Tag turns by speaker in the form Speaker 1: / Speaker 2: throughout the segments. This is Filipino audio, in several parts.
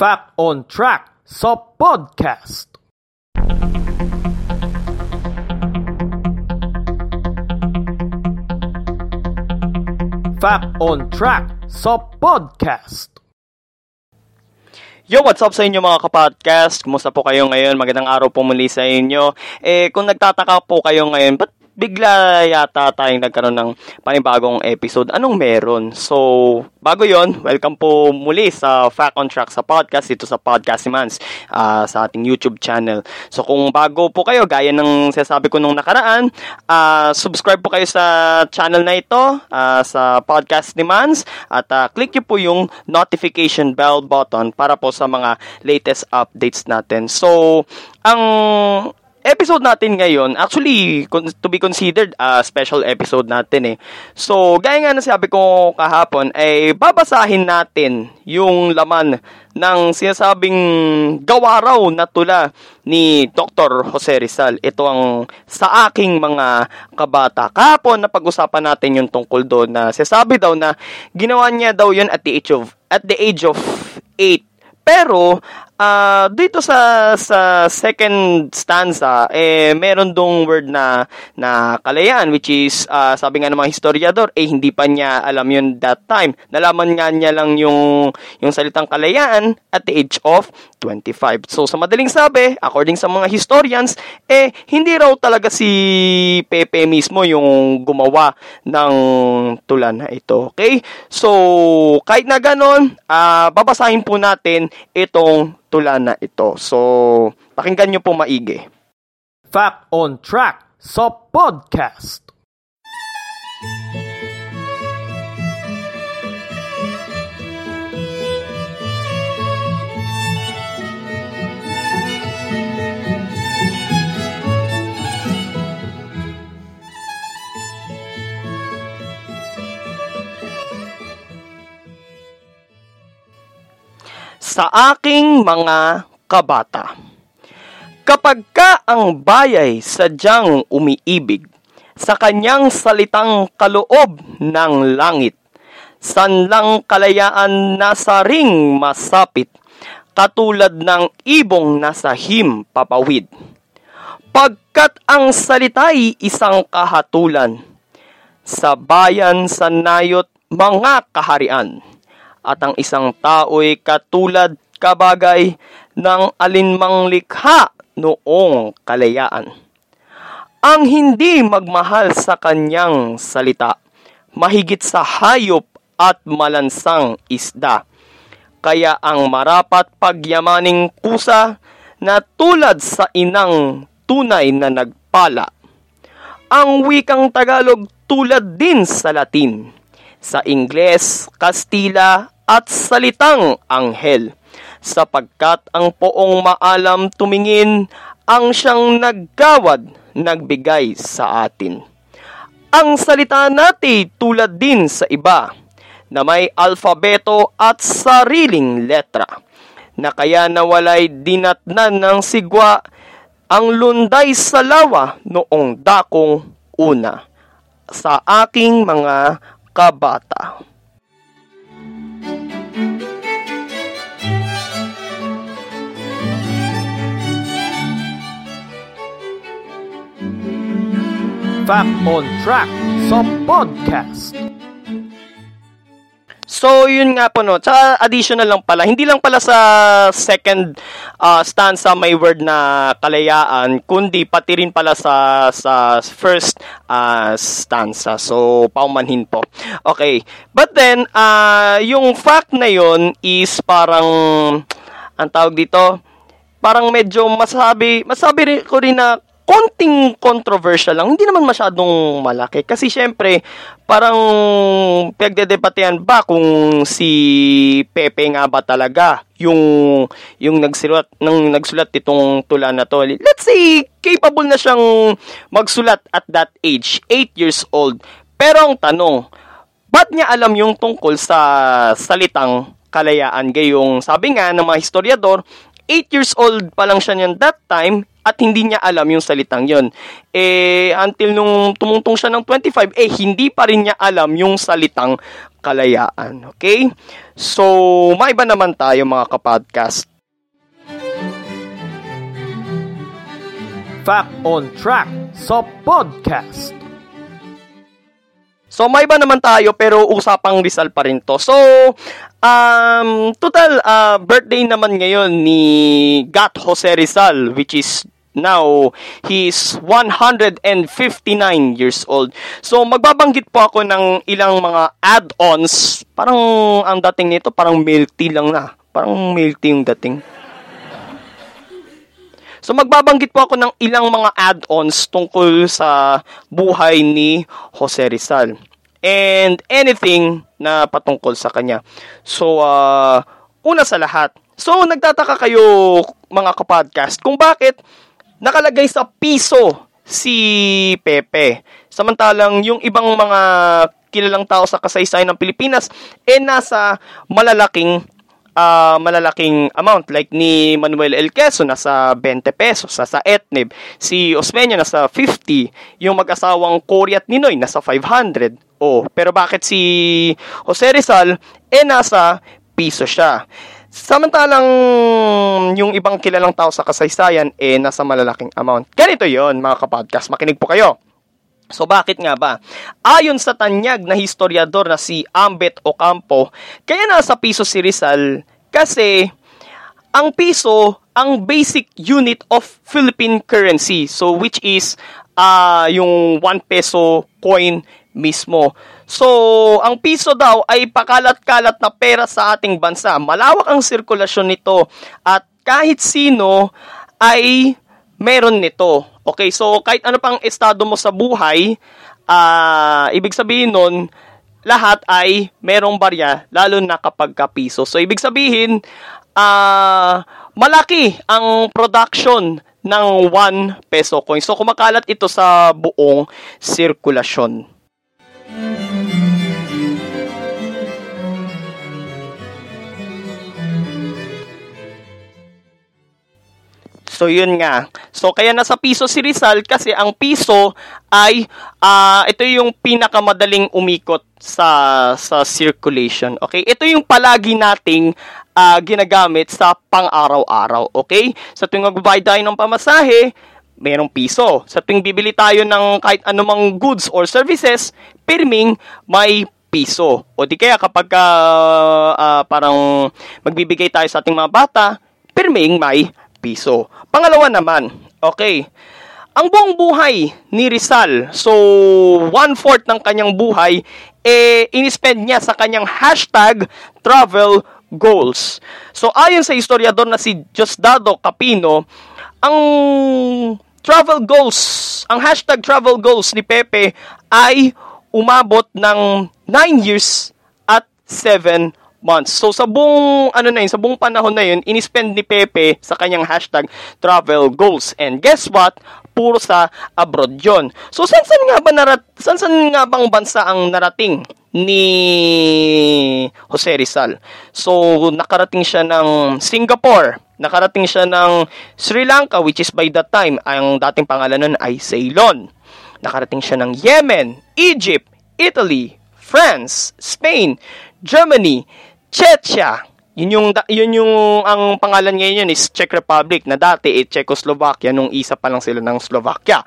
Speaker 1: Fact on Track sa podcast. Fact on Track sa podcast.
Speaker 2: Yo, what's up sa inyo mga kapodcast? Kumusta po kayo ngayon? Magandang araw po muli sa inyo. Eh, kung nagtataka po kayo ngayon, ba't bigla yata tayong nagkaroon ng panibagong episode. Anong meron? So, bago yon welcome po muli sa Fact on Track sa podcast, ito sa Podcast Mans, uh, sa ating YouTube channel. So, kung bago po kayo, gaya ng sasabi ko nung nakaraan, uh, subscribe po kayo sa channel na ito, uh, sa Podcast ni Mans, at uh, click nyo po yung notification bell button para po sa mga latest updates natin. So, ang episode natin ngayon, actually, to be considered a uh, special episode natin eh. So, gaya nga na sabi ko kahapon, ay babasahin natin yung laman ng sinasabing gawa raw na tula ni Dr. Jose Rizal. Ito ang sa aking mga kabata. Kahapon na pag-usapan natin yung tungkol doon na sinasabi daw na ginawa niya daw yun at the age of at the age of 8 pero uh, dito sa sa second stanza eh meron dong word na na kalayaan which is uh, sabi nga ng mga historiador eh hindi pa niya alam yun that time. Nalaman nga niya lang yung yung salitang kalayaan at the age of 25. So sa madaling sabi, according sa mga historians, eh hindi raw talaga si Pepe mismo yung gumawa ng tulan na ito. Okay? So kahit na ganon, uh, babasahin po natin itong tula na ito. So, pakinggan nyo po maigi.
Speaker 1: Fact on Track sa podcast.
Speaker 2: Sa aking mga kabata. Kapag ka ang bayay sadyang umiibig sa kanyang salitang kaloob ng langit, sanlang kalayaan nasa ring masapit, katulad ng ibong nasa him papawid. Pagkat ang salita'y isang kahatulan, sa bayan sa nayot mga kaharian at ang isang tao'y katulad kabagay ng alinmang likha noong kalayaan. Ang hindi magmahal sa kanyang salita, mahigit sa hayop at malansang isda. Kaya ang marapat pagyamaning pusa na tulad sa inang tunay na nagpala. Ang wikang Tagalog tulad din sa Latin sa Ingles, Kastila at salitang anghel sapagkat ang poong maalam tumingin ang siyang naggawad nagbigay sa atin. Ang salita natin tulad din sa iba na may alfabeto at sariling letra na kaya nawalay dinatnan ng sigwa ang lunday sa lawa noong dakong una sa aking mga kabata.
Speaker 1: Fact on Track sa podcast.
Speaker 2: So, yun nga po, no. Tsaka additional lang pala. Hindi lang pala sa second uh, stanza may word na kalayaan, kundi pati rin pala sa, sa first uh, stanza. So, paumanhin po. Okay. But then, uh, yung fact na yun is parang, ang tawag dito, parang medyo masabi, masabi ko rin na konting controversial lang. Hindi naman masyadong malaki. Kasi syempre, parang pagdedebatehan ba kung si Pepe nga ba talaga yung yung nagsulat ng nagsulat itong tula na to. Let's say capable na siyang magsulat at that age, 8 years old. Pero ang tanong, ba't niya alam yung tungkol sa salitang kalayaan? Gayong sabi nga ng mga historiador, 8 years old pa lang siya niyan that time at hindi niya alam yung salitang yon. Eh, until nung tumungtong siya ng 25, eh, hindi pa rin niya alam yung salitang kalayaan. Okay? So, maiba naman tayo mga kapodcast.
Speaker 1: Fact on Track sa podcast.
Speaker 2: So may iba naman tayo pero usapang Rizal pa rin to. So um total uh, birthday naman ngayon ni Gat Jose Rizal which is now he's 159 years old. So magbabanggit po ako ng ilang mga add-ons. Parang ang dating nito parang milk lang na. Parang milk yung dating. So magbabanggit po ako ng ilang mga add-ons tungkol sa buhay ni Jose Rizal and anything na patungkol sa kanya. So uh, una sa lahat, so nagtataka kayo mga kapodcast kung bakit nakalagay sa piso si Pepe. Samantalang yung ibang mga kilalang tao sa kasaysayan ng Pilipinas eh nasa malalaking uh, malalaking amount. Like ni Manuel El Queso, nasa 20 pesos, nasa Etnib. Si Osmeño, nasa 50. Yung mag-asawang Cory at Ninoy, nasa 500. Oh, pero bakit si Jose Rizal, eh nasa piso siya. Samantalang yung ibang kilalang tao sa kasaysayan, eh nasa malalaking amount. Ganito yon mga kapodcast. Makinig po kayo. So bakit nga ba? Ayon sa tanyag na historiador na si Ambet Ocampo, kaya nasa piso si Rizal kasi ang piso ang basic unit of Philippine currency. So which is uh, yung 1 peso coin mismo. So, ang piso daw ay pakalat-kalat na pera sa ating bansa. Malawak ang sirkulasyon nito at kahit sino ay meron nito. Okay, so kahit ano pang estado mo sa buhay, uh, ibig sabihin nun, lahat ay merong barya, lalo na kapag kapiso. So, ibig sabihin, uh, malaki ang production ng 1 peso coin. So, kumakalat ito sa buong sirkulasyon. So yun nga. So kaya nasa piso si Rizal kasi ang piso ay uh, ito yung pinakamadaling umikot sa sa circulation. Okay? Ito yung palagi nating uh, ginagamit sa pang-araw-araw. Okay? Sa tuwing magbabayad tayo ng pamasahe, merong piso. Sa tuwing bibili tayo ng kahit anumang goods or services, pirming may piso. O di kaya kapag uh, uh, parang magbibigay tayo sa ating mga bata, pirming may piso. Pangalawa naman, okay, ang buong buhay ni Rizal, so one-fourth ng kanyang buhay, eh, inispend niya sa kanyang hashtag travel goals. So ayon sa historiador na si Diosdado Capino, ang travel goals, ang hashtag travel goals ni Pepe ay umabot ng 9 years at 7 months. So sa buong ano na yun, sa buong panahon na yun, inispend ni Pepe sa kanyang hashtag travel goals. And guess what? Puro sa abroad yon. So san san nga ba narat san san nga bang bansa ang narating ni Jose Rizal? So nakarating siya ng Singapore, nakarating siya ng Sri Lanka which is by that time ang dating pangalan nun ay Ceylon. Nakarating siya ng Yemen, Egypt, Italy, France, Spain, Germany, Chechnya. Yun yung, yun yung, ang pangalan ngayon yun is Czech Republic, na dati eh, Czechoslovakia, nung isa pa lang sila ng Slovakia.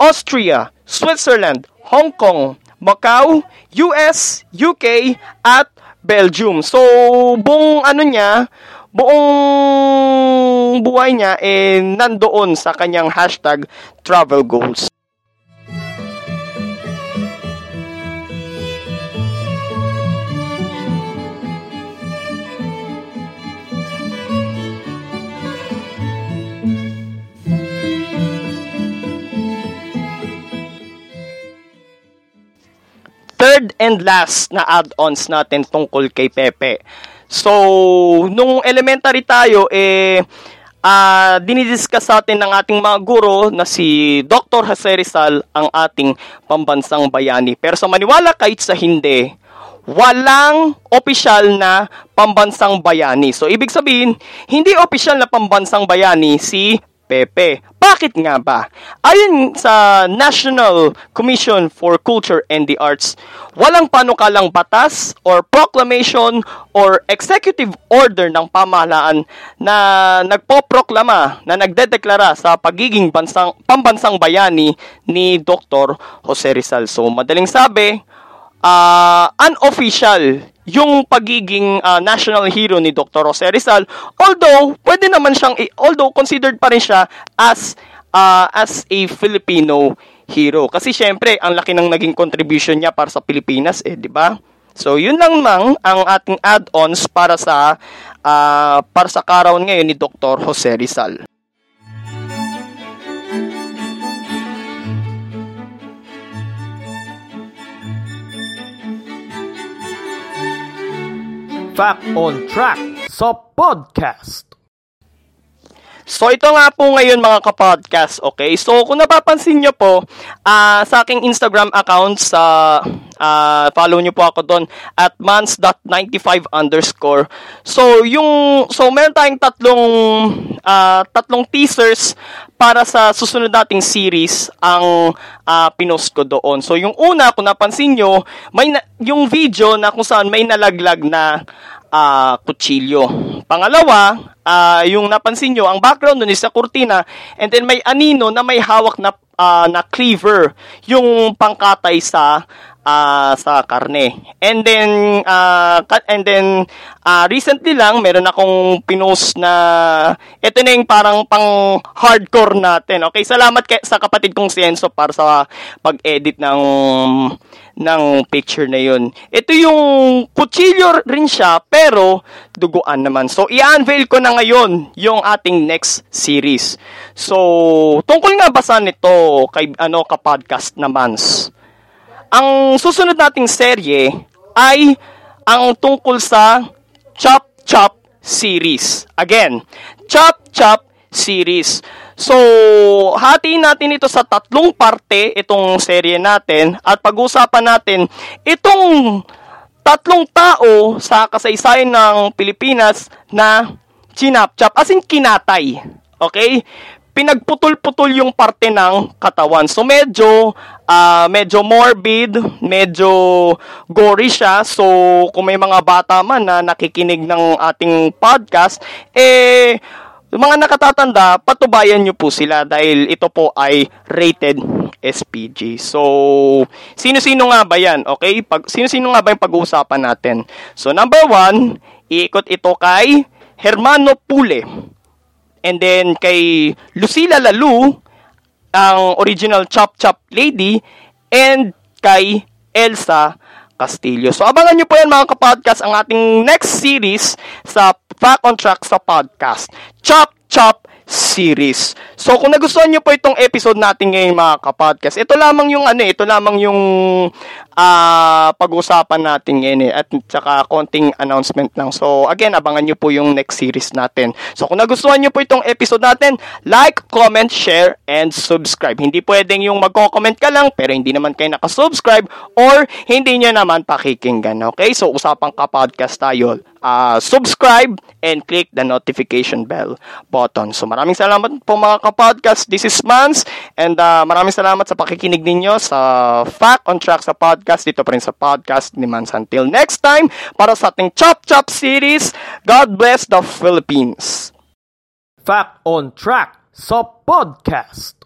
Speaker 2: Austria, Switzerland, Hong Kong, Macau, US, UK, at Belgium. So, buong ano niya, buong buhay niya eh nandoon sa kanyang hashtag travel goals. Third and last na add-ons natin tungkol kay Pepe. So, nung elementary tayo, eh, uh, dinidiscuss sa atin ng ating mga guro na si Dr. Jose Rizal ang ating pambansang bayani. Pero sa maniwala kahit sa hindi, walang opisyal na pambansang bayani. So, ibig sabihin, hindi opisyal na pambansang bayani si Pepe. Bakit nga ba? Ayon sa National Commission for Culture and the Arts, walang panukalang batas or proclamation or executive order ng pamahalaan na nagpoproklama, na nagdedeklara sa pagiging bansang, pambansang bayani ni Dr. Jose Rizal. So, madaling sabi, uh, unofficial yung pagiging uh, national hero ni Dr. Jose Rizal although pwede naman siyang although considered pa rin siya as uh, as a Filipino hero kasi syempre ang laki ng naging contribution niya para sa Pilipinas eh di ba So yun lang mang ang ating add-ons para sa uh, para sa kaarawan ngayon ni Dr. Jose Rizal.
Speaker 1: Fact on Track sa podcast.
Speaker 2: So ito nga po ngayon mga kapodcast, okay? So kung napapansin nyo po, uh, sa aking Instagram account sa uh, follow nyo po ako doon at mans.95 underscore. So yung so meron tayong tatlong uh, tatlong teasers para sa susunod nating series ang uh, pinost ko doon. So yung una, kung napansin nyo, may na, yung video na kung saan may nalaglag na uh, kutsilyo. Pangalawa, uh, yung napansin nyo, ang background nun is sa kurtina and then may anino na may hawak na uh, na cleaver, yung pangkatay sa uh, sa karne. And then uh, and then uh, recently lang meron akong pinost na ito na yung parang pang hardcore natin. Okay, salamat kay, sa kapatid kong si Enzo para sa pag-edit ng ng picture na yun. Ito yung kutsilyo rin siya pero duguan naman. So i-unveil ko na ngayon yung ating next series. So tungkol nga ba sa nito kay ano ka podcast naman. Ang susunod nating serye ay ang tungkol sa Chop Chop series. Again, Chop Chop series. So, hatiin natin ito sa tatlong parte, itong serye natin, at pag-usapan natin itong tatlong tao sa kasaysayan ng Pilipinas na chinap-chop, as in kinatay. Okay? Pinagputol-putol yung parte ng katawan. So medyo uh, medyo morbid, medyo gory siya. So kung may mga bata man na nakikinig ng ating podcast, eh mga nakatatanda, patubayan nyo po sila dahil ito po ay rated SPG. So, sino-sino nga ba yan? Okay? Pag, sino-sino nga ba yung pag-uusapan natin? So, number one, iikot ito kay Hermano Pule. And then kay Lucila Lalu, ang original Chop Chop Lady, and kay Elsa Castillo. So abangan nyo po yan mga kapodcast ang ating next series sa Fact on Track sa podcast. Chop Chop series. So kung nagustuhan niyo po itong episode natin ngayon mga kapodcast, ito lamang yung ano, ito lamang yung uh, pag-usapan natin ngayon eh, at saka konting announcement lang. So again, abangan niyo po yung next series natin. So kung nagustuhan niyo po itong episode natin, like, comment, share, and subscribe. Hindi pwedeng yung magko-comment ka lang pero hindi naman kayo nakasubscribe or hindi niyo naman pakikinggan. Okay? So usapang kapodcast tayo uh, subscribe and click the notification bell button. So maraming salamat po mga kapodcast. This is Mans and uh, maraming salamat sa pakikinig ninyo sa Fact on Track sa podcast dito pa rin sa podcast ni Mans. Until next time, para sa ating Chop Chop series, God bless the Philippines.
Speaker 1: Fact on Track sa podcast.